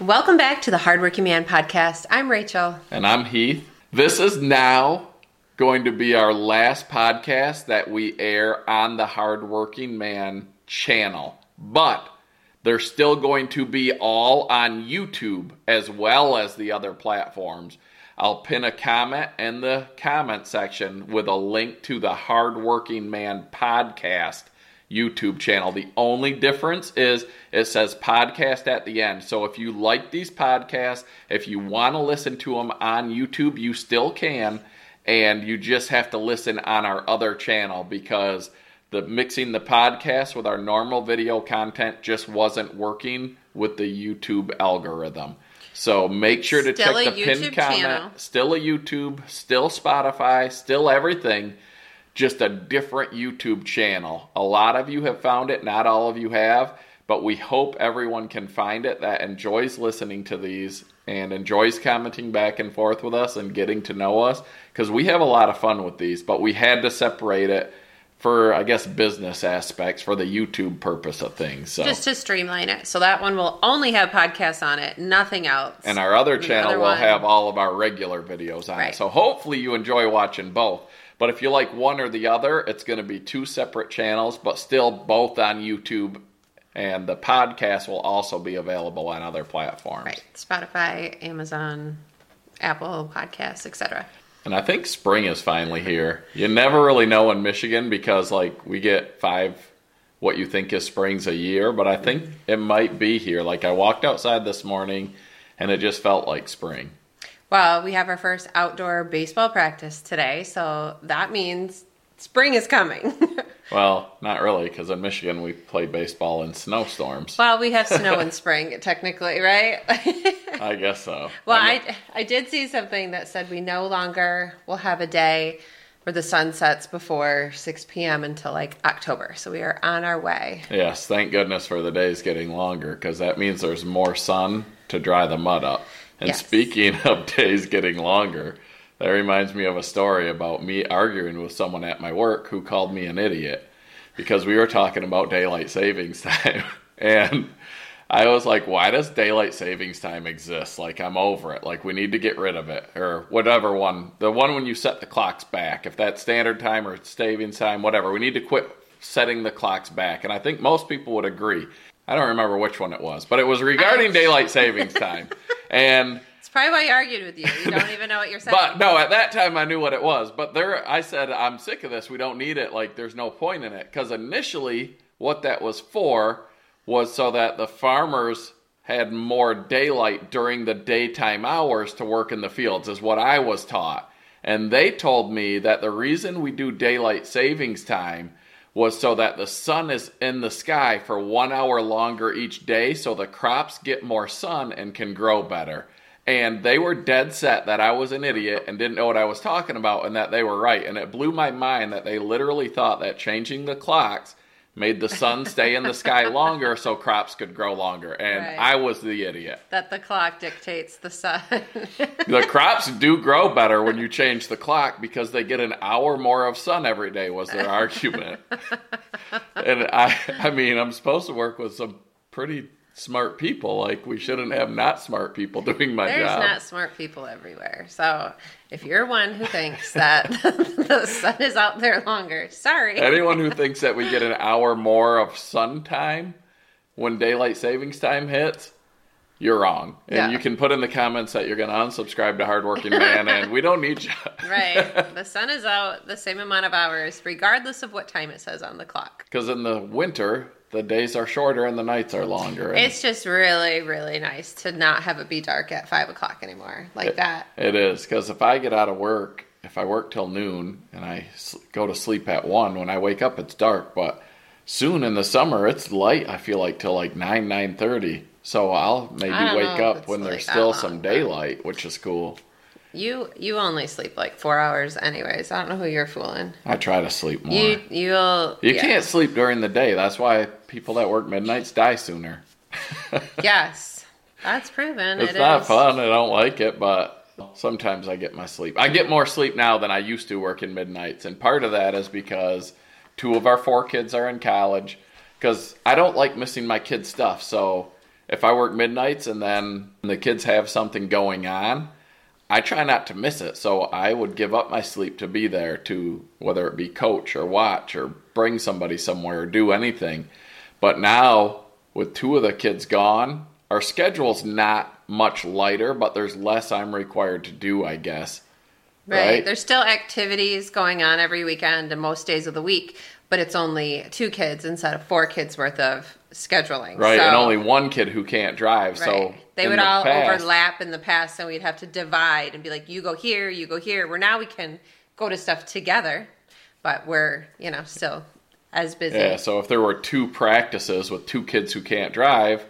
Welcome back to the Hardworking Man podcast. I'm Rachel. And I'm Heath. This is now going to be our last podcast that we air on the Hardworking Man channel. But they're still going to be all on YouTube as well as the other platforms. I'll pin a comment in the comment section with a link to the Hardworking Man podcast YouTube channel. The only difference is it says podcast at the end. So if you like these podcasts, if you want to listen to them on YouTube, you still can. And you just have to listen on our other channel because the mixing the podcast with our normal video content just wasn't working with the YouTube algorithm. So make sure to Still check the pinned comment. channel. Still a YouTube, still Spotify, still everything just a different YouTube channel. A lot of you have found it, not all of you have, but we hope everyone can find it that enjoys listening to these and enjoys commenting back and forth with us and getting to know us because we have a lot of fun with these, but we had to separate it for I guess business aspects for the YouTube purpose of things. So Just to streamline it. So that one will only have podcasts on it, nothing else. and our other The channel other will one- have all of our regular videos on Right. it. So hopefully you enjoy watching both. But if you like one or the other, it's going to be two separate channels, but still both on YouTube. And the podcast will also be available on other platforms. Right. Spotify, Amazon, Apple Podcasts, etc. And I think spring is finally here. You never really know in Michigan because, like, we get five what you think is springs a year, but I think it might be here. Like, I walked outside this morning and it just felt like spring. Well, we have our first outdoor baseball practice today, so that means spring is coming. Well, not really, because in Michigan we play baseball in snowstorms. well, we have snow in spring, technically, right? I guess so. Well, I, I did see something that said we no longer will have a day where the sun sets before 6 p.m. until like October. So we are on our way. Yes, thank goodness for the days getting longer, because that means there's more sun to dry the mud up. And Yes. speaking of days getting longer, that reminds me of a story about me arguing with someone at my work who called me an idiot because we were talking about daylight savings time. and I was like, why does daylight savings time exist? Like, I'm over it. Like, we need to get rid of it. Or whatever one. The one when you set the clocks back. If that's standard time or savings time, whatever. We need to quit setting the clocks back. And I think most people would agree. I don't remember which one it was, but it was regarding daylight savings time. And It's probably why he argued with you. You don't even know what you're saying. but no, at that time I knew what it was. But there, I said, I'm sick of this. We don't need it. Like, there's no point in it. Because initially, what that was for was so that the farmers had more daylight during the daytime hours to work in the fields, is what I was taught. And they told me that the reason we do daylight savings time was so that the sun is in the sky for one hour longer each day so the crops get more sun and can grow better. And they were dead set that I was an idiot and didn't know what I was talking about and that they were right. And it blew my mind that they literally thought that changing the clocks made the sun stay in the sky longer so crops could grow longer. And Right. I was the idiot. that the clock dictates the sun. The crops do grow better when you change the clock because they get an hour more of sun every day was their argument. and I I mean, I'm supposed to work with some pretty smart people. Like we shouldn't have not smart people doing my There's job. There's not smart people everywhere. So if you're one who thinks that the sun is out there longer, sorry. Anyone who thinks that we get an hour more of sun time when daylight savings time hits, you're wrong. And Yeah. you can put in the comments that you're going to unsubscribe to Hardworking Man, and we don't need you. right. The sun is out the same amount of hours, regardless of what time it says on the clock. Because in the winter, the days are shorter and the nights are longer. It's just really, really nice to not have it be dark at five o'clock anymore, like that. It is because if I get out of work, if I work till noon and I go to sleep at one, when I wake up it's dark. But soon in the summer it's light. I feel like till like nine nine thirty. So I'll maybe wake up when there's still long, some daylight, which is cool. You you only sleep like four hours anyways. I don't know who you're fooling. I try to sleep more. You you'll You yeah. can't sleep during the day. That's why people that work midnights die sooner. Yes, that's proven. It's It not is. fun. I don't like it, but sometimes I get my sleep. I get more sleep now than I used to working midnights, and part of that is because two of our four kids are in college. Because I don't like missing my kids' stuff, so if I work midnights and then the kids have something going on, I try not to miss it. So I would give up my sleep to be there to whether it be coach or watch or bring somebody somewhere or do anything. But now with two of the kids gone, our schedule's not much lighter, but there's less I'm required to do, I guess. Right. Right. There's still activities going on every weekend and most days of the week, but it's only two kids instead of four kids worth of scheduling. Right, So- and only one kid who can't drive. So they would the all past- overlap in the past, and we'd have to divide and be like, "You go here, you go here." Where now we can go to stuff together, but we're you know still as busy. Yeah, so if there were two practices with two kids who can't drive,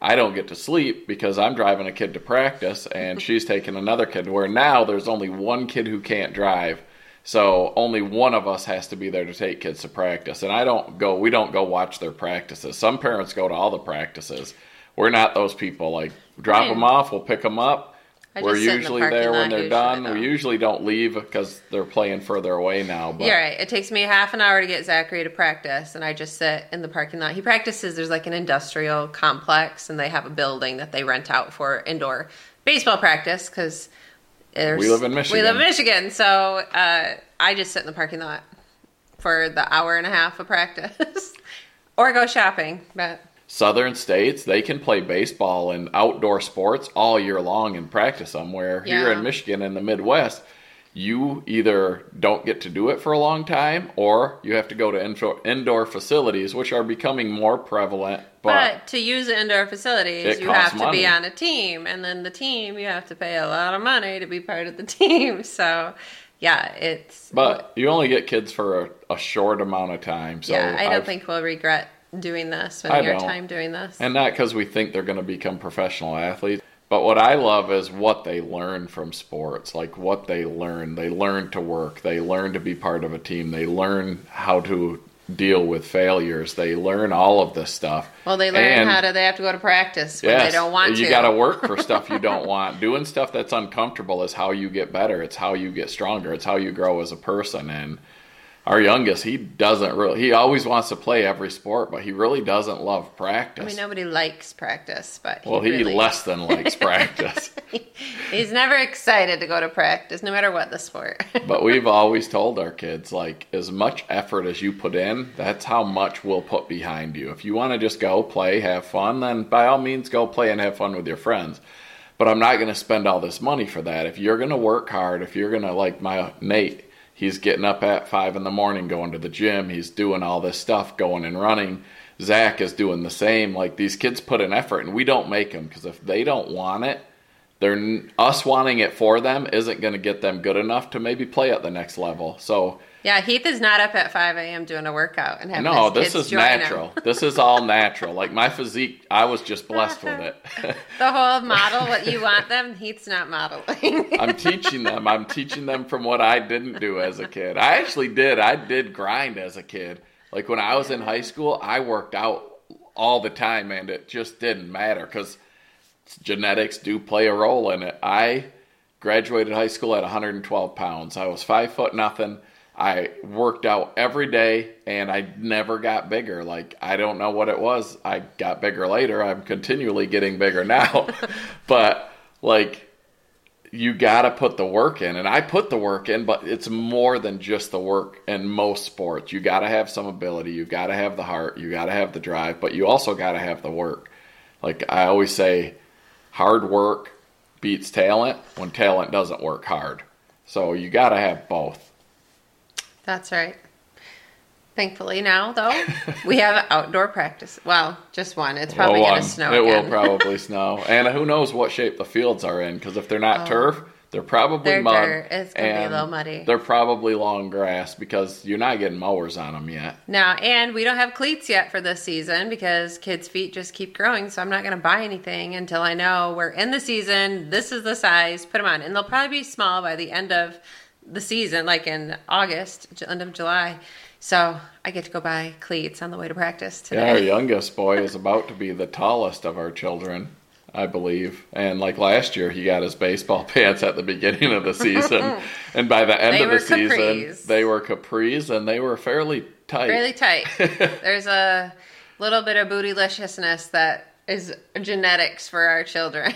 I don't get to sleep because I'm driving a kid to practice and she's taking another kid. Where now there's only one kid who can't drive. So only one of us has to be there to take kids to practice. And I don't go we don't go watch their practices. Some parents go to all the practices. We're not those people like drop Right. them off, we'll pick them up. I We're in the usually there when they're usually, done. though. We usually don't leave because they're playing further away now. But You're right. It takes me half an hour to get Zachary to practice, and I just sit in the parking lot. He practices. There's like an industrial complex, and they have a building that they rent out for indoor baseball practice because We live in Michigan. We live in Michigan, so uh, I just sit in the parking lot for the hour and a half of practice, or go shopping. But southern states they can play baseball and outdoor sports all year long and practice them where here in michigan in the midwest you either don't get to do it for a long time or you have to go to indoor, indoor facilities which are becoming more prevalent But, but, to use the indoor facilities, you have to money. be on a team, and then the team you have to pay a lot of money to be part of the team. So, yeah, it's but you only get kids for a, a short amount of time so yeah. I don't I've- think we'll regret doing this, I spending our don't. time doing this. And not because we think they're going to become professional athletes. But what I love is what they learn from sports, like what they learn. They learn to work. They learn to be part of a team. They learn how to deal with failures. They learn all of this stuff. well, they learn And- how to. They have to go to practice when Yes, they don't want to. you got to work for stuff you don't want. Doing stuff that's uncomfortable is how you get better. It's how you get stronger. It's how you grow as a person. And our youngest, he doesn't really. He always wants to play every sport, but he really doesn't love practice. I mean, nobody likes practice, but Well, he really- less than likes practice. He's never excited to go to practice, no matter what the sport. but we've always told our kids, like, as much effort as you put in, that's how much we'll put behind you. If you want to just go play, have fun, then by all means go play and have fun with your friends. But I'm not going to spend all this money for that. If you're going to work hard, if you're going to, like my Nate, he's getting up at five in the morning, going to the gym, he's doing all this stuff, going and running. Zach is doing the same. Like these kids put in effort, and we don't make them because if they don't want it, they're us wanting it for them isn't going to get them good enough to maybe play at the next level. So yeah, Heath is not up at 5 a.m. doing a workout and having no, his this kids is join him. natural. this is all natural. Like my physique, I was just blessed with it. The whole model, what you want them, Heath's not modeling. I'm teaching them. I'm teaching them from what I didn't do as a kid. I actually did. I did grind as a kid. Like when I was in high school, I worked out all the time, and it just didn't matter because genetics do play a role in it. I graduated high school at 112 pounds. I was five foot nothing. I worked out every day and I never got bigger. Like, I don't know what it was. I got bigger later. I'm continually getting bigger now. but, like, you got to put the work in. And I put the work in, but it's more than just the work in most sports. You got to have some ability. You got to have the heart. You got to have the drive, but you also got to have the work. Like I always say, hard work beats talent when talent doesn't work hard. So you got to have both. That's right. Thankfully now, though, we have outdoor practice. Well, just one. It's probably Well, going to snow It again. will probably snow, and who knows what shape the fields are in? Because if they're not oh. turf, they're probably Oh. They're mud. dirt. It's gonna be a little muddy. They're probably long grass because you're not getting mowers on them yet. Now, and we don't have cleats yet for this season because kids' feet just keep growing. So I'm not going to buy anything until I know we're in the season. This is the size. Put them on, and they'll probably be small by the end of the season, like in August, end of July. So I get to go buy cleats on the way to practice Yeah, our youngest boy is about to be the tallest of our children, I believe. And like last year, he got his baseball pants at the beginning of the season, and by the end They of the season, capris. they were capris and they were fairly tight. Really tight. There's a little bit of bootyliciousness that is genetics for our children.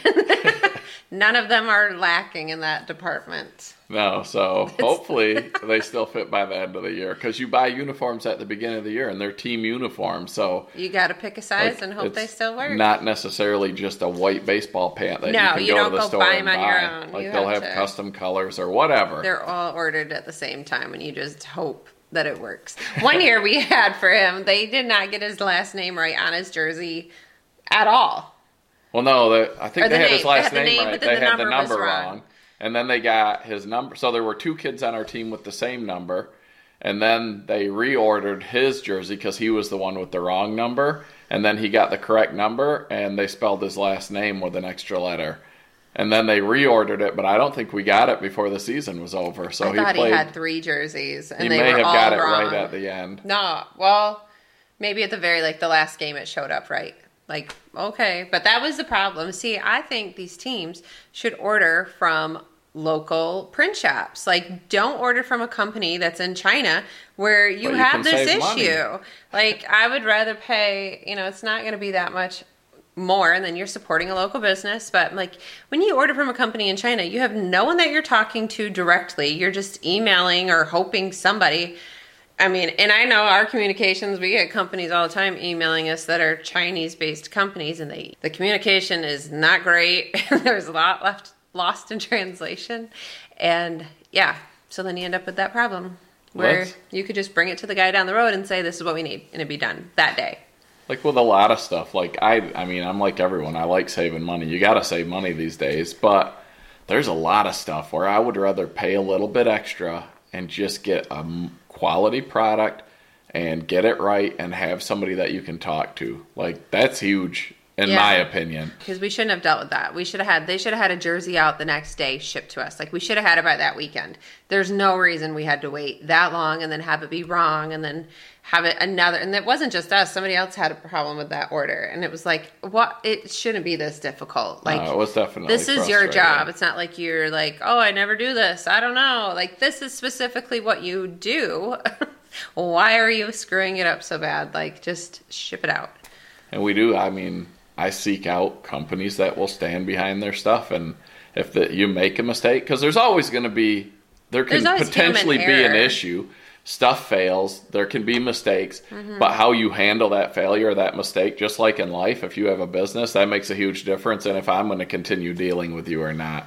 None of them are lacking in that department. No, so hopefully they still fit by the end of the year because you buy uniforms at the beginning of the year and they're team uniforms. So You got to pick a size like, and hope they still work. Not necessarily just a white baseball pant that No, you can you go don't to the go store buy and them on buy. your own. Like You they'll have have to- custom colors or whatever. They're all ordered at the same time and you just hope that it works. One year we had for him, they did not get his last name right on his jersey at all. Well, no, they, I think Or they the had his name. They last had name, name, right. but They the had the number wrong. wrong. And then they got his number. So there were two kids on our team with the same number. And then they reordered his jersey because he was the one with the wrong number. And then he got the correct number and they spelled his last name with an extra letter. And then they reordered it, but I don't think we got it before the season was over. So I he thought played. he had three jerseys and he they may were have all got it right at the end. No, well, maybe at the very like the last game it showed up right. Like, okay, but that was the problem. See, I think these teams should order from local print shops. Like, don't order from a company that's in China where you you have this save money. issue. Like, I would rather pay, you know, it's not going to be that much more and then you're supporting a local business but like when you order from a company in China you have no one that you're talking to directly you're just emailing or hoping somebody I mean and I know our communications we get companies all the time emailing us that are Chinese based companies and they the communication is not great there's a lot left lost in translation and yeah so then you end up with that problem where Let's- you could just bring it to the guy down the road and say this is what we need and it'd be done that day Like with a lot of stuff, like I, I mean, I'm like everyone. I like saving money. You got to save money these days, but there's a lot of stuff where I would rather pay a little bit extra and just get a quality product and get it right and have somebody that you can talk to. Like that's huge in Yeah. my opinion. because we shouldn't have dealt with that. We should have had they should have had a jersey out the next day shipped to us. Like we should have had it by that weekend. There's no reason we had to wait that long and then have it be wrong and then have it another. And it wasn't just us. Somebody else had a problem with that order, and it was like, what? It shouldn't be this difficult. Like Uh, it was definitely this is your job. It's not like you're like, oh, I never do this. I don't know. Like this is specifically what you do. Why are you screwing it up so bad? Like just ship it out. And we do. I mean, I seek out companies that will stand behind their stuff, and if the, you make a mistake, because there's always going to be, there can potentially be an issue. Stuff fails. There can be mistakes, Mm-hmm. but how you handle that failure, that mistake, just like in life, if you have a business, that makes a huge difference. And if I'm going to continue dealing with you or not,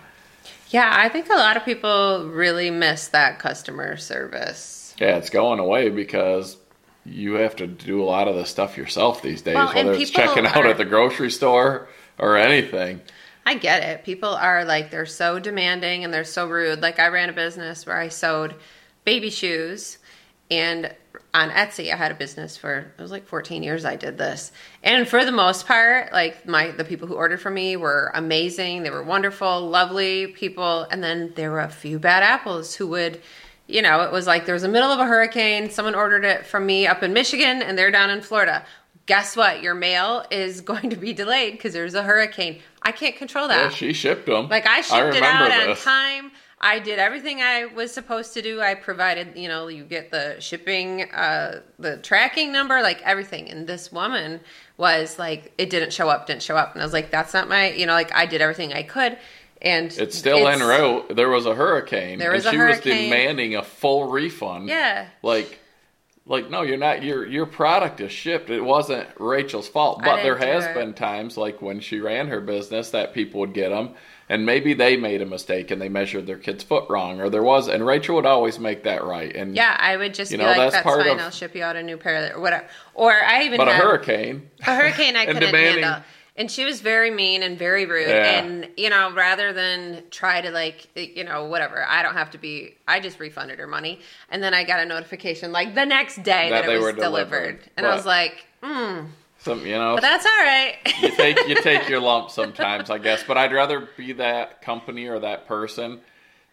Yeah, I think a lot of people really miss that customer service. yeah, it's going away because. You have to do a lot of the stuff yourself these days, Well, whether it's checking out are- at the grocery store or anything. I get it. People are like they're so demanding and they're so rude. Like I ran a business where I sewed baby shoes and on Etsy I had a business for it was like 14 years I did this. And for the most part, like my the people who ordered from me were amazing. They were wonderful, lovely people. And then there were a few bad apples who would you know, it was like there was a middle of a hurricane. Someone ordered it from me up in Michigan and they're down in Florida. Guess what? Your mail is going to be delayed because there's a hurricane. I can't control that. Yeah, she shipped them. Like I shipped it out remember on time. I did everything I was supposed to do. I provided, you know, you get the shipping, uh, the tracking number, like everything. And this woman was like, it didn't show up, didn't show up. And I was like, that's not my, you know, like I did everything I could. And It's still en route. There was a hurricane. There was and a she hurricane. was demanding a full refund. Yeah. Like like no, you're not your your product is shipped. It wasn't Rachel's fault. But there has been times like when she ran her business that people would get them and maybe they made a mistake and they measured their kid's foot wrong or there was and Rachel would always make that right. And Yeah, I would just You be know, like, that's that's, part fine. of- I'll ship you out a new pair or whatever. Or I even but a hurricane a hurricane I couldn't demanding- handle. And she was very mean and very rude. Yeah. And, you know, rather than try to, like, you know, whatever, I don't have to be, I just refunded her money. And then I got a notification, like, the next day That that, it was delivered. delivered. And I was like, hmm, some you know but that's all right. you take you take your lump sometimes, I guess. But I'd rather be that company or that person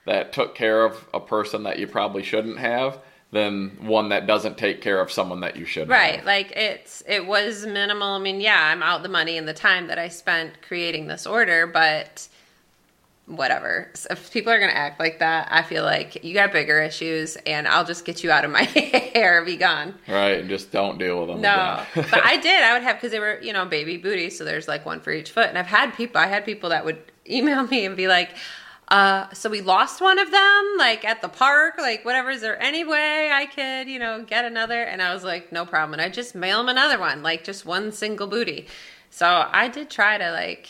that took care of a person that you probably shouldn't have than one that doesn't take care of someone that you should Right. have. Like it's it was minimal. I mean, yeah, I'm out the money and the time that I spent creating this order, but whatever. So if people are gonna act like that, I feel like you got bigger issues, and I'll just get you out of my hair. Be gone. Right, and just don't deal with them. No, but I did. I would have because they were, you know, baby booties. So there's like one for each foot. And I've had people. I had people that would email me and be like, uh, "So we lost one of them, like at the park, like whatever. Is there any way I could, you know, get another?" And I was like, "No problem." And I just mail them another one, like just one single booty. So I did try to like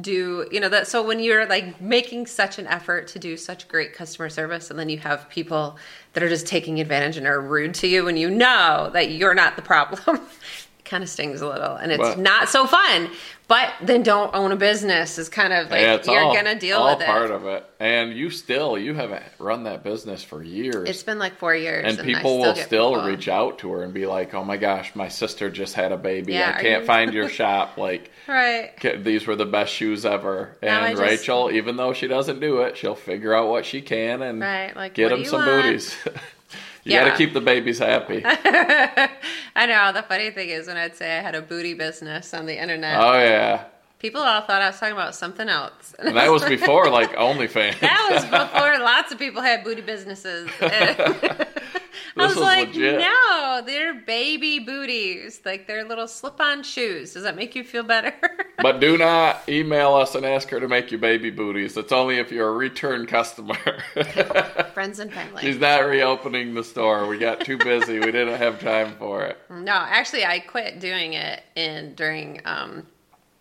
do you know that so when you're like making such an effort to do such great customer service and then you have people that are just taking advantage and are rude to you and you know that you're not the problem kind of stings a little and it's But- not so fun but then don't own a business is kind of like Yeah, you're all, gonna deal all with part it of it. And you still you haven't run that business for years. it's been like four years and I people will still people- reach out to her and be like, "Oh my gosh, my sister just had a baby. Yeah, I can't you- find your shop. Like, right these were the best shoes ever." And just- Rachel, even though she doesn't do it, she'll figure out what she can and Right, like, get them some want? booties. you Yeah. got to keep the babies happy. I know the funny thing is when I'd say I had a booty business on the internet oh yeah, people all thought I was talking about something else and that was before like OnlyFans. That was before lots of people had booty businesses. I was was like, legit. no, they're baby booties. Like they're little slip on shoes. Does that make you feel better? But do not email us and ask her to make you baby booties. It's only if you're a return customer. Friends and family. She's not reopening the store. We got too busy. we didn't have time for it. No, actually, I quit doing it in during. Um,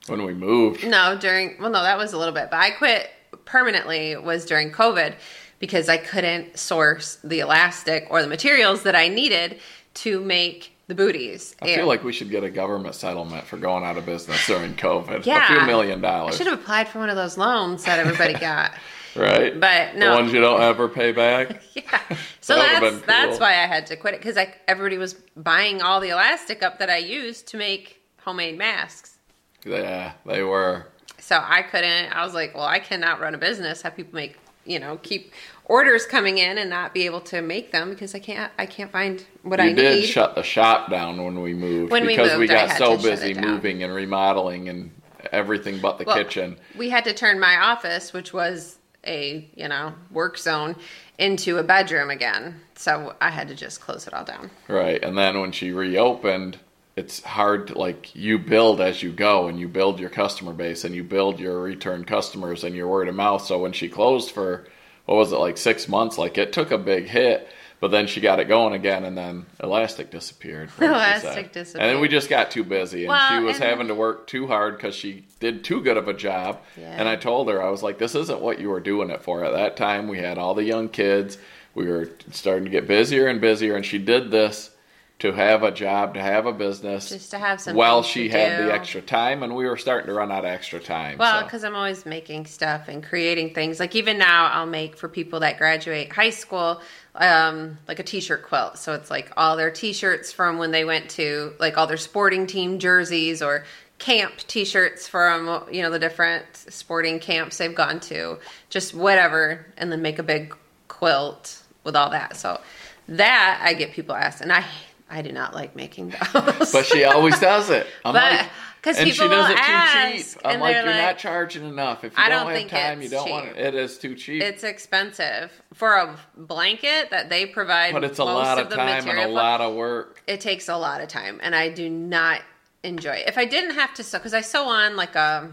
When we moved. no, during. Well, no, that was a little bit, but I quit permanently was during COVID because I couldn't source the elastic or the materials that I needed to make the booties. I feel like we should get a government settlement for going out of business during COVID. Yeah, A few million I dollars. should have applied for one of those loans that everybody got. Right? But no. The ones you don't ever pay back. Yeah. So That that's cool. that's why I had to quit it because everybody was buying all the elastic up that I used to make homemade masks. Yeah, they were. So I couldn't. I was like, well, I cannot run a business. Have people make you know keep orders coming in and not be able to make them because I can't. I can't find what I You did need. shut the shop down when we moved When because we moved, I got so busy moving and remodeling and everything but the Well, kitchen. We had to turn my office, which was a you know work zone, into a bedroom again. So I had to just close it all down. Right. And then when she reopened, it's hard to like you build as you go and you build your customer base and you build your return customers and your word of mouth. So when she closed for what was it like 6 months, like it took a big hit, but then she got it going again and then Elastic disappeared. Elastic disappeared. And then we just got too busy and Well, she was and- having to work too hard cuz she did too good of a job. Yeah. And I told her I was like this isn't what you were doing it for. At that time we had all the young kids. We were starting to get busier and busier and she did this to have a job, to have a business, Just to have something while she had do. the extra time, and we were starting to run out of extra time. Well, so. because I'm always making stuff and creating things. Like even now, I'll make for people that graduate high school, um, like a T-shirt quilt. So it's like all their T-shirts from when they went to like all their sporting team jerseys or camp T-shirts from you know the different sporting camps they've gone to, just whatever, and then make a big quilt with all that. So that I get people asked, and I I do not like making those. but she always does it. I'm But- like, 'cause and people she does it too cheap. I'm like, you're like- not charging enough. If you I don't, don't have time, you don't want it. It is too cheap. It's expensive for a blanket that they provide. but it's a lot of of time and a lot of work. It takes a lot of time, and I do not enjoy it. If I didn't have to sew, because I sew on like a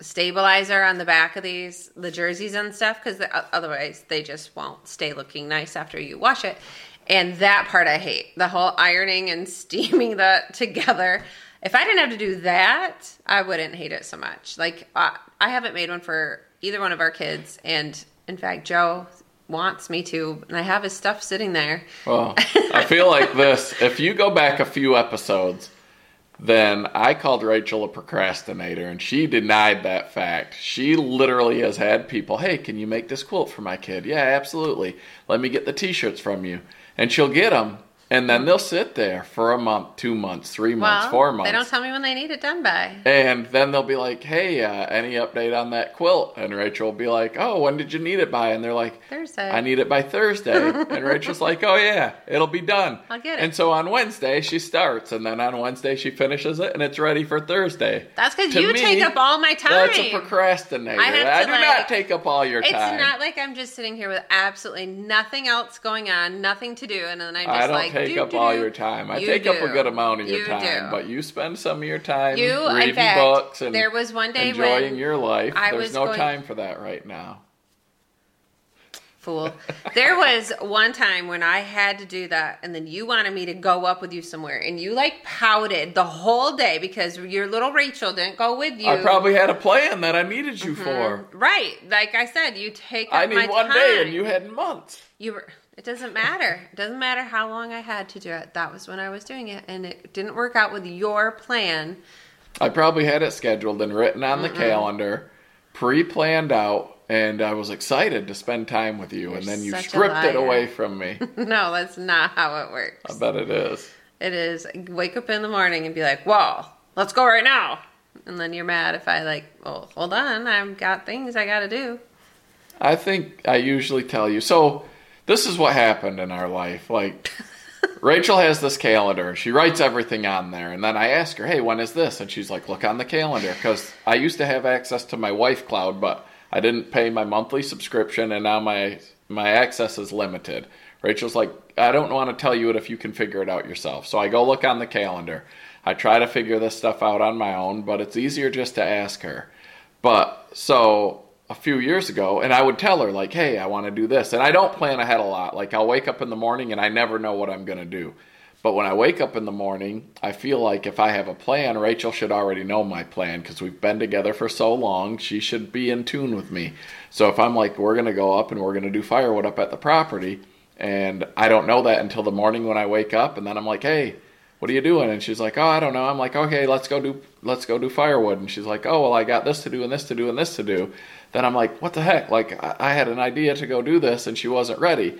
stabilizer on the back of these the jerseys and stuff, because otherwise they just won't stay looking nice after you wash it. And that part I hate the whole ironing and steaming that together. If I didn't have to do that, I wouldn't hate it so much. Like I, I haven't made one for either one of our kids, and in fact, Joe wants me to, and I have his stuff sitting there. Well, I feel like this. If you go back a few episodes, then I called Rachel a procrastinator, and she denied that fact. She literally has had people, hey, can you make this quilt for my kid? Yeah, absolutely. Let me get the t shirts from you. And she'll get them, And then they'll sit there for a month, two months, three months, well, four months. they don't tell me when they need it done by. And then they'll be like, "Hey, uh, any update on that quilt?" And Rachel will be like, "Oh, when did you need it by?" And they're like, Thursday. "I need it by Thursday." and Rachel's like, "Oh yeah, it'll be done." I'll get it. And so on Wednesday she starts, and then on Wednesday she finishes it, and it's ready for Thursday. That's because you me, take up all my time. That's a procrastinator. I have I to, do like- not take up all your It's time. It's not like I'm just sitting here with absolutely nothing else going on, nothing to do, and then I'm just like take do, up do, all your time. I You take up a good amount of your You time, do. but you spend some of your time You, in reading fact, books and there was one day enjoying your life. I There's was no going- time for that right now. fool. There was one time when I had to do that, and then you wanted me to go up with you somewhere, and you like pouted the whole day because your little Rachel didn't go with you. I probably had a plan that I needed you mm-hmm. for. right. Like I said, you take up I need one time. day, and you had months. You were. It doesn't matter. It doesn't matter how long I had to do it. That was when I was doing it, and it didn't work out with your plan. I probably had it scheduled and written on the calendar, pre-planned out, and I was excited to spend time with you, and You're then you stripped it away from me. no, that's not how it works. I bet it is. It is wake up in the morning and be like, "Whoa, let's go right now," and then you're mad if I like, "Well, hold on, I've got things I got to do." I think I usually tell you. So this is what happened in our life. Like Rachel has this calendar. She writes everything on there, and then I ask her, "Hey, when is this?" And she's like, "Look on the calendar." Because I used to have access to my Wife Cloud, but I didn't pay my monthly subscription, and now my my access is limited. Rachel's like, "I don't want to tell you it if you can figure it out yourself." So I go look on the calendar. I try to figure this stuff out on my own, but it's easier just to ask her. But so a few years ago, and I would tell her, like, hey, I want to do this. And I don't plan ahead a lot. Like, I'll wake up in the morning and I never know what I'm going to do. But when I wake up in the morning, I feel like if I have a plan, Rachel should already know my plan because we've been together for so long. She should be in tune with me. So if I'm like, we're going to go up and we're going to do firewood up at the property, and I don't know that until the morning when I wake up, and then I'm like, hey, what are you doing? And she's like, oh, I don't know. I'm like, okay, let's go do let's go do firewood. And she's like, oh, well, I got this to do and this to do and this to do. Then I'm like, what the heck? Like, I, had an idea to go do this, and she wasn't ready.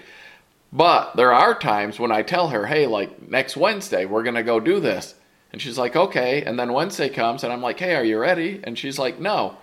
But there are times when I tell her, hey, like next Wednesday, we're going to go do this. And she's like, okay. And then Wednesday comes, and I'm like, hey, are you ready? And she's like, no.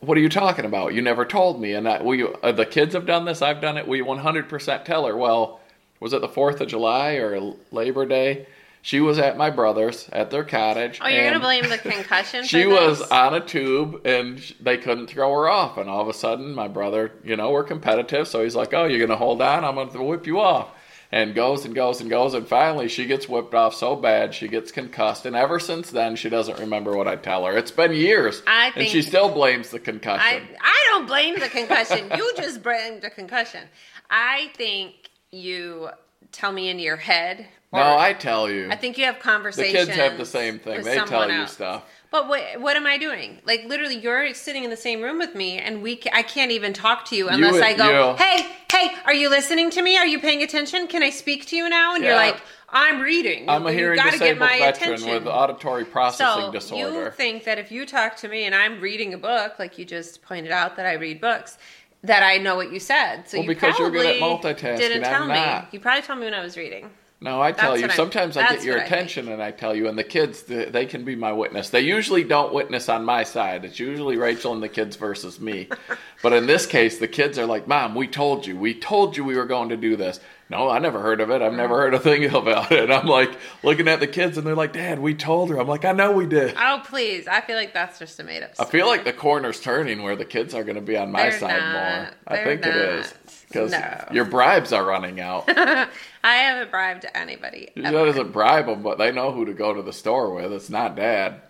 What are you talking about? You never told me. And I, we, uh, the kids have done this. I've done it. We 100% tell her, well, was it the 4th of July or Labor Day? She was at my brother's at their cottage. Oh, you're gonna blame the concussion? for she was on a tube and they couldn't throw her off. And all of a sudden, my brother, you know, we're competitive. So he's like, Oh, you're going to hold on? I'm going to whip you off. And goes and goes and goes. And finally, she gets whipped off so bad, she gets concussed. And ever since then, she doesn't remember what I tell her. It's been years. I and she still blames the concussion. I I don't blame the concussion. you just blame the concussion. I think you tell me in your head. No, I tell you. I think you have conversations. the kids have the same thing. They tell you else. stuff. But what what am I doing? Like literally, you're sitting in the same room with me, and we ca- I can't even talk to you unless would- I go, you- "Hey, hey, are you listening to me? Are you paying attention? Can I speak to you now?" And you're like, "I'm reading. I'm a You hearing disabled my veteran attention." with auditory processing so disorder. you think that if you talk to me and I'm reading a book, like you just pointed out that I read books, that I know what you said. So Well, you because you're good at multitasking, Didn't I'm tell me. not. You probably told me when I was reading. No, I tell That's you. what I- Sometimes I get your what I attention and I tell you, and the kids, th- they can be my witness. They usually don't witness on my side. It's usually Rachel and the kids versus me. but in this case, the kids are like, Mom, we told you. We told you we were going to do this. No, I never heard of it. I've never mm-hmm. heard a thing about it. I'm like looking at the kids and they're like, Dad, we told her. I'm like, I know we did. Oh please! I feel like that's just a made up. I feel like the corner's turning where the kids are going to be on my They're side not. more. I They're think it is. Because No. your bribes are running out. I haven't bribed anybody. She ever. doesn't bribe them, but they know who to go to the store with. It's not dad.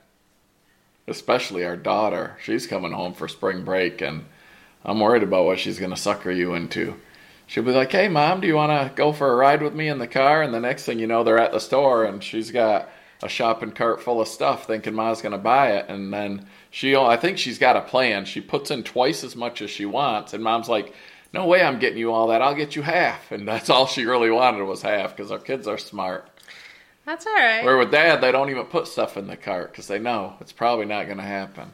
Especially our daughter. She's coming home for spring break, and I'm worried about what she's going to sucker you into. She'll be like, hey, mom, do you want to go for a ride with me in the car? And the next thing you know, they're at the store, and she's got a shopping cart full of stuff thinking mom's going to buy it. And then she, I think she's got a plan. She puts in twice as much as she wants, and mom's like, no way I'm getting you all that. I'll get you half. And that's all she really wanted was half because our kids are smart. That's all right. Where with dad, they don't even put stuff in the cart because they know it's probably not going to happen.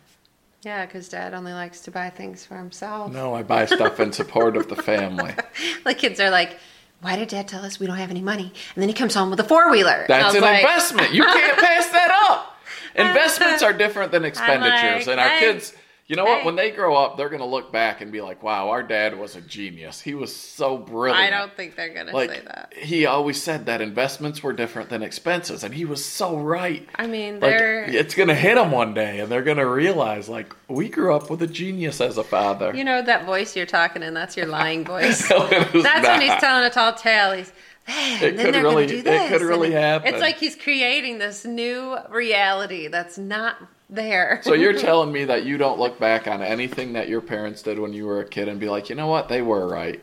Yeah, because Dad only likes to buy things for himself. No, I buy stuff in support of the family. The kids are like, why did dad tell us we don't have any money? And then he comes home with a four wheeler. That's an like, investment. You can't pass that up. Investments are different than expenditures, like, and our hey, kids you know what? When they grow up, they're going to look back and be like, "Wow, our dad was a genius. He was so brilliant." I don't think they're going to like, say that. He always said that investments were different than expenses, and he was so right. I mean, like, it's going to hit them one day, and they're going to realize, like, we grew up with a genius as a father. You know that voice you're talking in? That's your lying voice. no, that's not. when he's telling a tall tale. He's Man, it could really, it could really happen. It's like he's creating this new reality that's not there. so you're telling me that you don't look back on anything that your parents did when you were a kid and be like, you know what, they were right.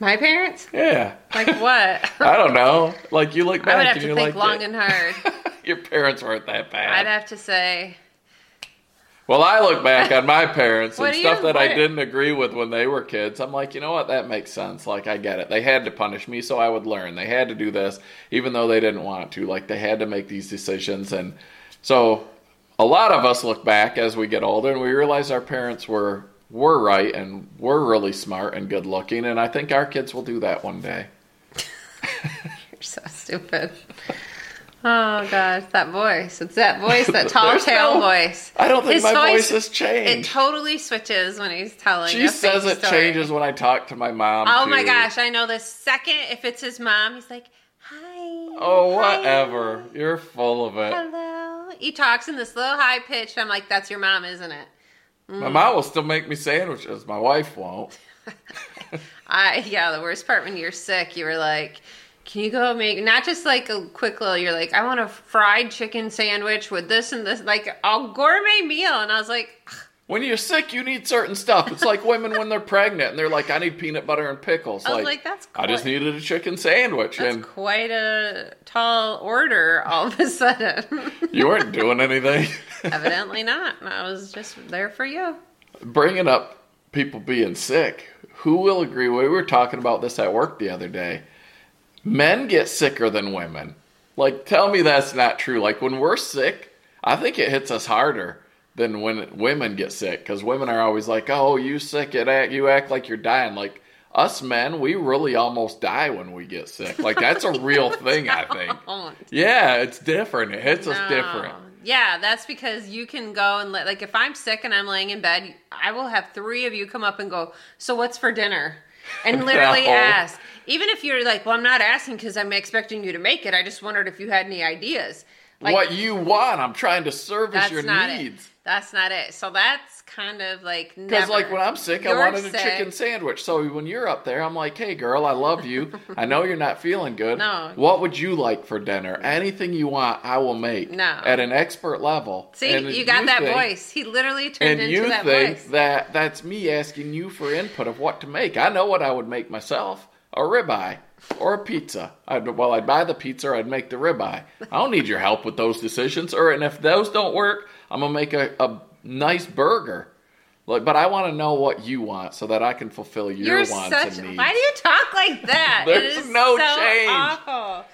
My parents? Yeah. Like what? I don't know. Like you look back I would have and to think like, long and hard. your parents weren't that bad. I'd have to say well, I look back on my parents and stuff you, that I didn't agree with when they were kids. I'm like, you know what? That makes sense. Like, I get it. They had to punish me so I would learn. They had to do this, even though they didn't want to. Like, they had to make these decisions. And so, a lot of us look back as we get older and we realize our parents were were right and were really smart and good looking. And I think our kids will do that one day. You're so stupid. Oh gosh, that voice. It's that voice, that tall tale no, voice. I don't think His my voice, voice, has changed. It totally switches when he's telling. She says it story. changes when I talk to my mom. Oh too. my gosh, I know the second if it's his mom, he's like, Hi. Oh whatever. You're full of it. Hello. He talks in this little high pitch. I'm like, That's your mom, isn't it? Mm. My mom will still make me sandwiches. My wife won't. I yeah, the worst part when you're sick, you were like can you go make not just like a quick little you're like i want a fried chicken sandwich with this and this like a gourmet meal. And i was like when you're sick you need certain stuff. It's like women when they're pregnant and they're like i need peanut butter and pickles. I was like, like that's quite, i just needed a chicken sandwich that's and quite a tall order all of a sudden. You weren't doing anything. Evidently not. I was just there for you. Bringing up people being sick who will agree? We were talking about this at work the other day men get sicker than women. Like, tell me that's not true. Like, when we're sick, I think it hits us harder than when women get sick because women are always like, "Oh, you sick? It act you act like you're dying." Like us men, we really almost die when we get sick. Like that's a real thing. I think. Yeah, it's different. It hits no. us different. Yeah, that's because you can go and let, like if I'm sick and I'm laying in bed, I will have three of you come up and go, "So what's for dinner?" and literally no. ask. Even if you're like, well, I'm not asking because I'm expecting you to make it. I just wondered if you had any ideas. Like, what you want. I'm trying to service your needs. It. That's not it. So that's kind of like because like when I'm sick, you're I wanted sick. a chicken sandwich. So when you're up there, I'm like, hey girl, I love you. I know you're not feeling good. No. What would you like for dinner? Anything you want, I will make. No. At an expert level. See, and you got you that think, voice. He literally turned into you that think voice. That that's me asking you for input of what to make. I know what I would make myself. A ribeye or a pizza. I'd, well, I'd buy the pizza or I'd make the ribeye. I don't need your help with those decisions. Or and if those don't work, I'm gonna make a, a nice burger. Like, but I want to know what you want so that I can fulfill your You're wants such, and needs. Why do you talk like that? There's no so change. Awful.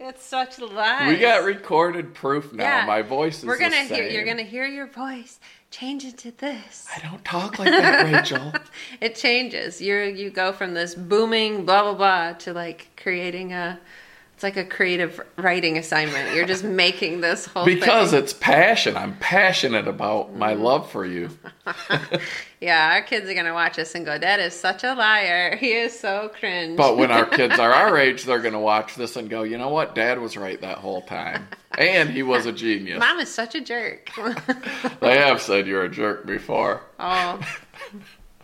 It's such lies. We got recorded proof now. Yeah. My voice is. We're gonna hear. You're gonna hear your voice change into this. I don't talk like that, Rachel. it changes. You you go from this booming blah blah blah to like creating a it's like a creative writing assignment. You're just making this whole because thing. it's passion. I'm passionate about my mm. love for you. yeah, our kids are gonna watch us and go, Dad is such a liar. He is so cringe." But when our kids are our age, they're gonna watch this and go, "You know what? Dad was right that whole time, and he was a genius." Mom is such a jerk. they have said you're a jerk before. Oh,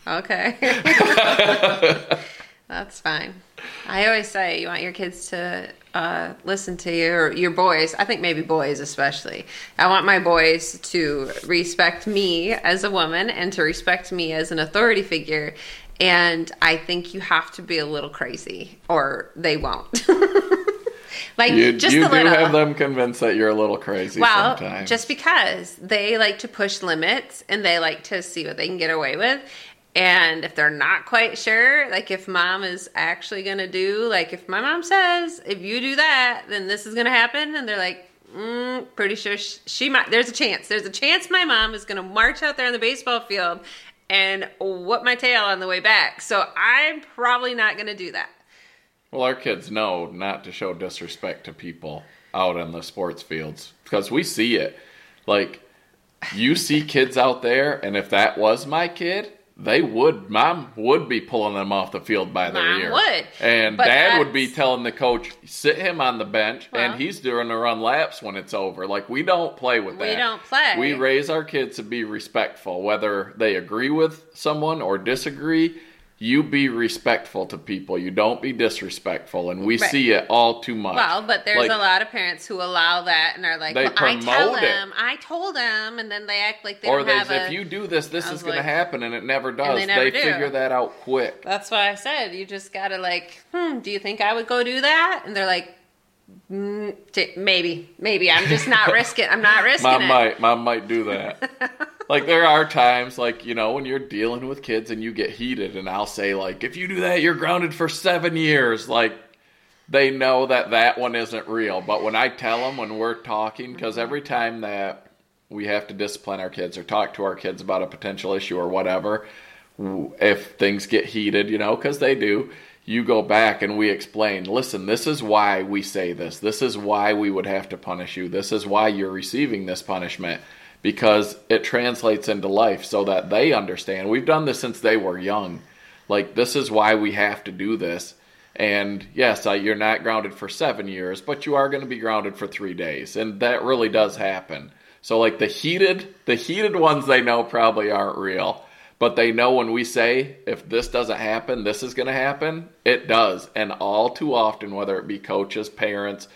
okay. That's fine. I always say you want your kids to uh, listen to your your boys. I think maybe boys especially. I want my boys to respect me as a woman and to respect me as an authority figure. And I think you have to be a little crazy, or they won't. like you, just you a little. do have them convinced that you're a little crazy. Well, sometimes. just because they like to push limits and they like to see what they can get away with, and if they're not quite sure, like if mom is actually going to do, like if my mom says, if you do that, then this is going to happen. And they're like, mm, pretty sure she, she might, there's a chance. There's a chance my mom is going to march out there on the baseball field and whip my tail on the way back. So I'm probably not going to do that. Well, our kids know not to show disrespect to people out on the sports fields because we see it. Like, you see kids out there, and if that was my kid, they would, mom would be pulling them off the field by their Mom ear. would. And But dad would be telling the coach, sit him on the bench, Well- and he's doing the run laps when it's over. Like, we don't play with that. We don't play. We raise our kids to be respectful, whether they agree with someone or disagree. You be respectful to people. You don't be disrespectful, and we Right. see it all too much. Well, but there's Like, a lot of parents who allow that and are like, They well, I tell them, I told them, and then they act like they Or they say, a. if you do this, this is going like- to happen, and it never does. they They, never do. figure that out quick. That's why I said you just gotta like, hmm, do you think I would go do that? And they're like, mm, maybe, maybe. I'm just not risking. I'm not risking Mom it. might, mom might do that. like there are times, like you know, when you're dealing with kids and you get heated, and I'll say like, if you do that, you're grounded for seven years. Like they know that that one isn't real. But when I tell them when we're talking, because every mm-hmm. time that we have to discipline our kids or talk to our kids about a potential issue or whatever, if things get heated, you know, because they do, you go back and we explain, listen, this is why we say this. This is why we would have to punish you. This is why you're receiving this punishment because it translates into life so that they understand. We've done this since they were young. Like, this is why we have to do this. And yes, uh, you're not grounded for seven years, but you are going to be grounded for three days. And that really does happen. So like the heated, the heated ones they know probably aren't real, but they know when we say if this doesn't happen, this is going to happen. It does, and all too often, whether it be coaches, parents,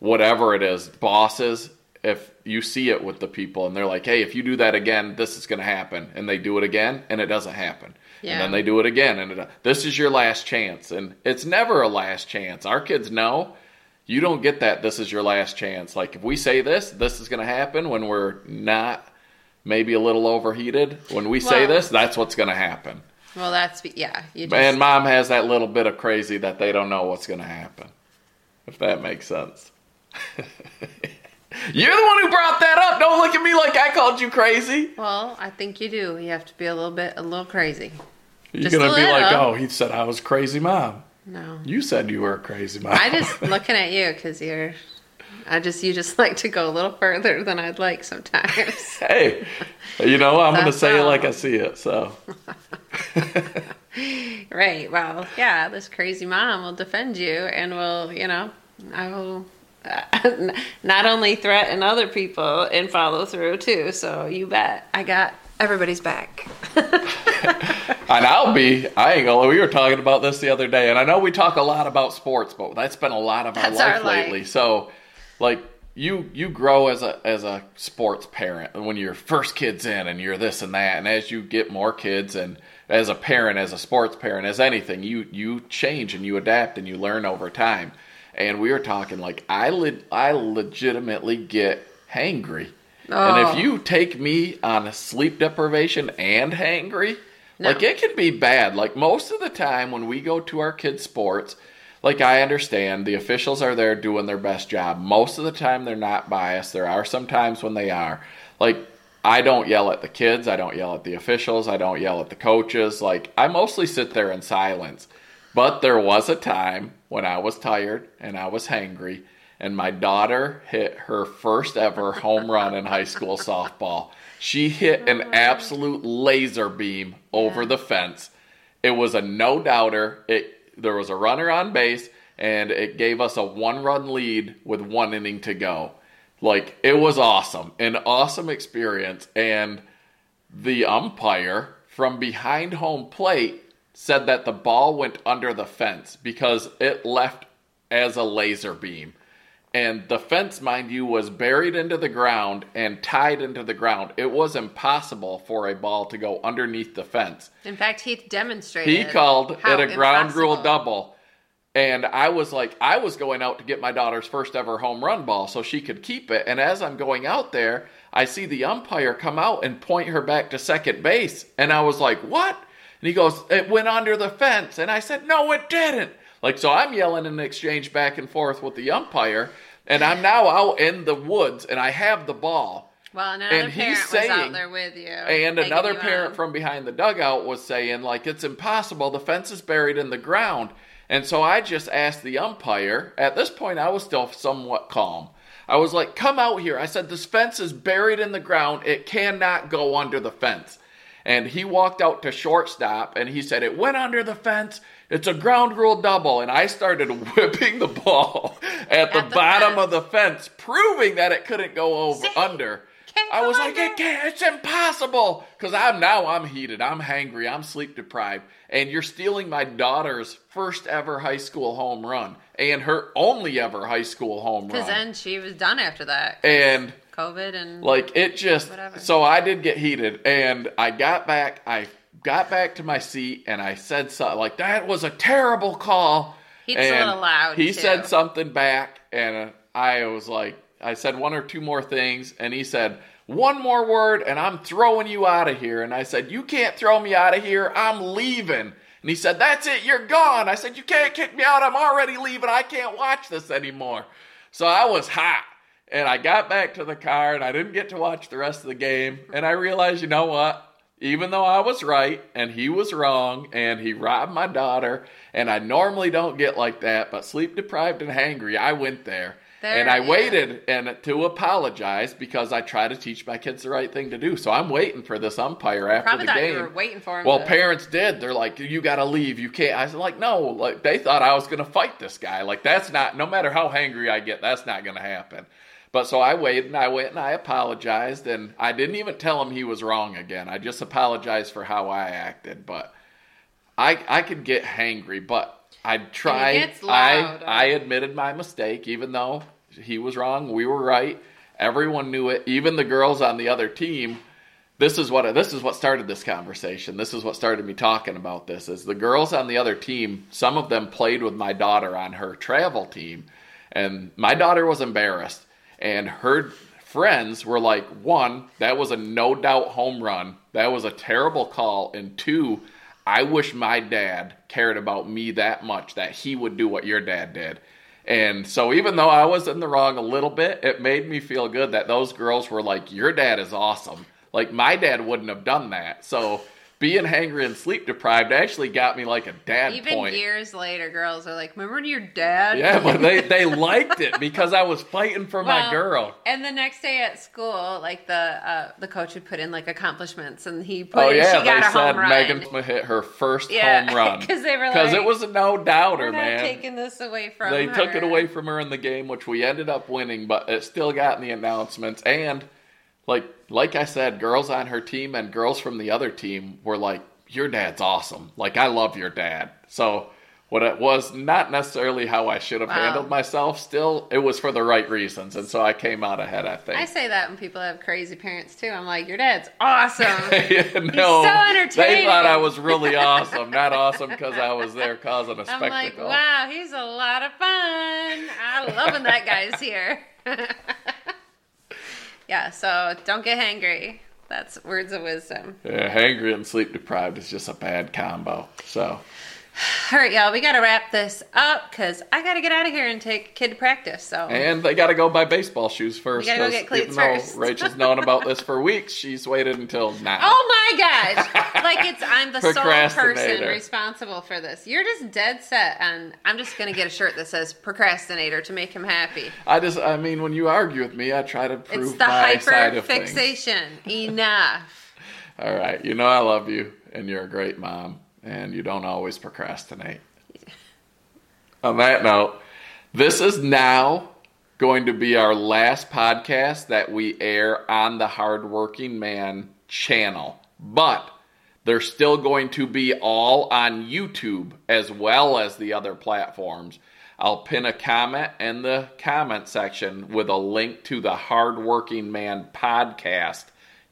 whatever it is, bosses, if you see it with the people and they're like, "Hey, if you do that again, this is going to happen," and they do it again and it doesn't happen, Yeah. and then they do it again and it, this is your last chance, and it's never a last chance. Our kids know you don't get that this is your last chance like if we say this this is going to happen when we're not maybe a little overheated when we say this that's what's going to happen Well, that's yeah. You just and mom has that little bit of crazy that they don't know what's going to happen if that makes sense you're the one who brought that up don't look at me like i called you crazy well, I think you do. You have to be a little bit, a little crazy. you're Just gonna be like oh he said i was crazy mom No, you said you were a crazy mom I just looking at you because you're. I just you just like to go a little further than I'd like sometimes. hey you know i'm going to That's say it like i see it so right. Well, yeah. This crazy mom will defend you, and will you know I will. Uh, not only threaten other people and follow through too. So you bet I got everybody's back. And I'll be, I ain't gonna, we were talking about this the other day, and I know we talk a lot about sports, but that's been a lot of our life our life. lately. So, like, you you grow as a as a sports parent when your first kid's in and you're this and that and as you get more kids and as a parent as a sports parent as anything you you change and you adapt and you learn over time and we were talking like I le- I legitimately get hangry and Oh. if you take me on a sleep deprivation and hangry No. like it can be bad like most of the time when we go to our kids sports like I understand the officials are there doing their best job. Most of the time they're not biased. There are some times when they are. Like I don't yell at the kids, I don't yell at the officials, I don't yell at the coaches. Like I mostly sit there in silence. But there was a time when I was tired and I was hangry and my daughter hit her first ever home run in high school softball. She hit an oh. absolute laser beam over Yeah. the fence. It was a no doubter. It there was a runner on base, and it gave us a one run lead with one inning to go. Like it was awesome, an awesome experience. And the umpire from behind home plate said that the ball went under the fence because it left as a laser beam. And the fence, mind you, was buried into the ground and tied into the ground. It was impossible for a ball to go underneath the fence. In fact, Heath demonstrated. He called it a ground rule double. And I was like, I was going out to get my daughter's first ever home run ball so she could keep it. And as I'm going out there, I see the umpire come out and point her back to second base. And I was like, what? And he goes, it went under the fence. And I said, no, it didn't. Like, so I'm yelling in exchange back and forth with the umpire. And I'm now out in the woods and I have the ball. Well, and another And he's parent was saying- out there with you. And another you parent on. from behind the dugout was saying, like, it's impossible. The fence is buried in the ground. And so I just asked the umpire. At this point, I was still somewhat calm. I was like, come out here. I said, this fence is buried in the ground. It cannot go under the fence. And he walked out to shortstop and he said, it went under the fence. It's a ground rule double. And I started whipping the ball at the, At the bottom fence. of the fence, proving that it couldn't go over See? under. I was like, it can't, it's impossible. Because I'm now I'm heated, I'm hangry, I'm sleep deprived, and you're stealing my daughter's first ever high school home run and her only ever high school home run. Because then she was done after that. and COVID and like it just Whatever. so I did get heated and I got back I got back to my seat and I said something like that was a terrible call. He's a little loud, He too. said something back and I was like I said one or two more things and he said one more word and I'm throwing you out of here and I said you can't throw me out of here I'm leaving. And he said that's it you're gone. I said you can't kick me out I'm already leaving. I can't watch this anymore. So I was hot. And I got back to the car and I didn't get to watch the rest of the game. And I realized, you know what? Even though I was right and he was wrong and he robbed my daughter, and I normally don't get like that, but sleep deprived and hangry, I went there. There- and I yeah. waited and to apologize because I try to teach my kids the right thing to do. So I'm waiting for this umpire after probably the game. you were waiting for him. Well, to- parents did. They're like, "You got to leave. You can't." I was like, "No." Like they thought I was going to fight this guy. Like that's not. No matter how hangry I get, that's not going to happen. But so I waited and I went and I apologized and I didn't even tell him he was wrong again. I just apologized for how I acted. But I I could get hangry, but I tried. gets. I I admitted my mistake, even though he was wrong. We were right. Everyone knew it. Even the girls on the other team this is what this is what started this conversation. This is what started me talking about this. Is the girls on the other team? Some of them played with my daughter on her travel team, and my daughter was embarrassed, and her friends were like, one, that was a no doubt home run. That was a terrible call, and two, I wish my dad cared about me that much that he would do what your dad did. And so even though I was in the wrong a little bit, it made me feel good that those girls were like, Your dad is awesome. Like my dad wouldn't have done that. So being hangry and sleep deprived actually got me like a dad even point. years later, girls are like, "Remember your dad?" Yeah, but they, they liked it because I was fighting for my girl. And the next day at school, like the uh, the coach would put in like accomplishments, and he put Oh in, yeah, they a said. Megan hit her first Yeah, home run 'cause they were because it was a no doubter, man. taking this away from they her. took it away from her in the game, which we ended up winning, but it still got in the announcements. And like like I said, girls on her team and girls from the other team were like, "Your dad's awesome. Like I love your dad." So what it was not necessarily how I should have Wow. handled myself. Still, it was for the right reasons, and so I came out ahead. I think. I say that when people have crazy parents too. I'm like, your dad's awesome. Yeah, no, so They entertaining. thought I was really awesome, not awesome because I was there causing a I'm spectacle. like, wow, he's a lot of fun. I love when that guy's here. yeah, so don't get hangry. That's words of wisdom. Yeah, hangry and sleep deprived is just a bad combo. So, All right, y'all, we got to wrap this up because I got to get out of here and take kid to practice. So and they got to go buy baseball shoes first. We gotta go get cleats even first. Rachel's known about this for weeks. She's waited until now. Oh my gosh! like it's I'm the sole person responsible for this. You're just dead set, and I'm just gonna get a shirt that says "procrastinator" to make him happy. I just, I mean, when you argue with me, I try to prove It's the my side hyper fixation. Enough. All right, you know I love you, and you're a great mom, and you don't always procrastinate. On that note, this is now going to be our last podcast that we air on the Hardworking Man channel, but they're still going to be all on YouTube as well as the other platforms. I'll pin a comment in the comment section with a link to the Hardworking Man podcast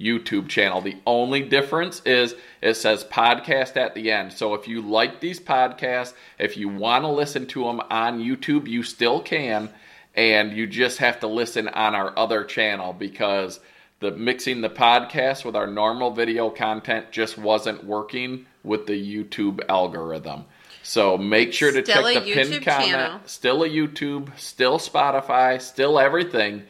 YouTube channel. The only difference is it says podcast at the end. So if you like these podcasts, if you want to listen to them on YouTube, you still can. And you just have to listen on our other channel because the mixing the podcast with our normal video content just wasn't working with the YouTube algorithm. So make sure to Still check the pinned comment. channel. Still a YouTube, still Spotify, still everything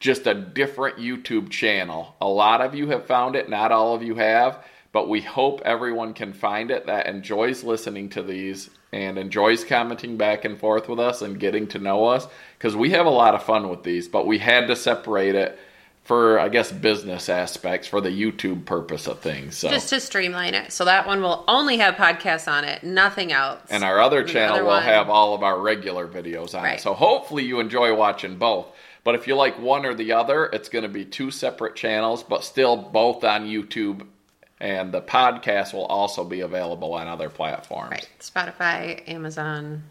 just a different YouTube channel. A lot of you have found it, not all of you have, but we hope everyone can find it that enjoys listening to these and enjoys commenting back and forth with us and getting to know us because we have a lot of fun with these, but we had to separate it for I guess business aspects for the YouTube purpose of things. So Just to streamline it. So that one will only have podcasts on it, nothing else. and our other The channel other will one- have all of our regular videos on it. So hopefully you enjoy watching both. But if you like one or the other, it's going to be two separate channels, but still both on YouTube. And the podcast will also be available on other platforms. Right. Spotify, Amazon,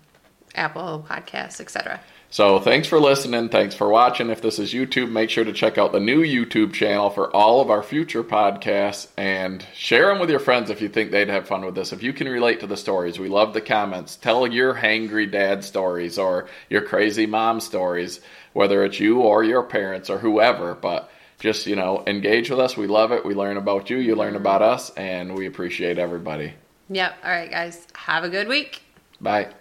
Apple Podcasts, etc. So thanks for listening. Thanks for watching. If this is YouTube, make sure to check out the new YouTube channel for all of our future podcasts and share them with your friends if you think they'd have fun with this. If you can relate to the stories, we love the comments. Tell your hangry dad stories or your crazy mom stories, whether it's you or your parents or whoever. But just, you know, engage with us. We love it. We learn about you, you learn about us, and we appreciate everybody. Yep. All right, guys. Have a good week. Bye.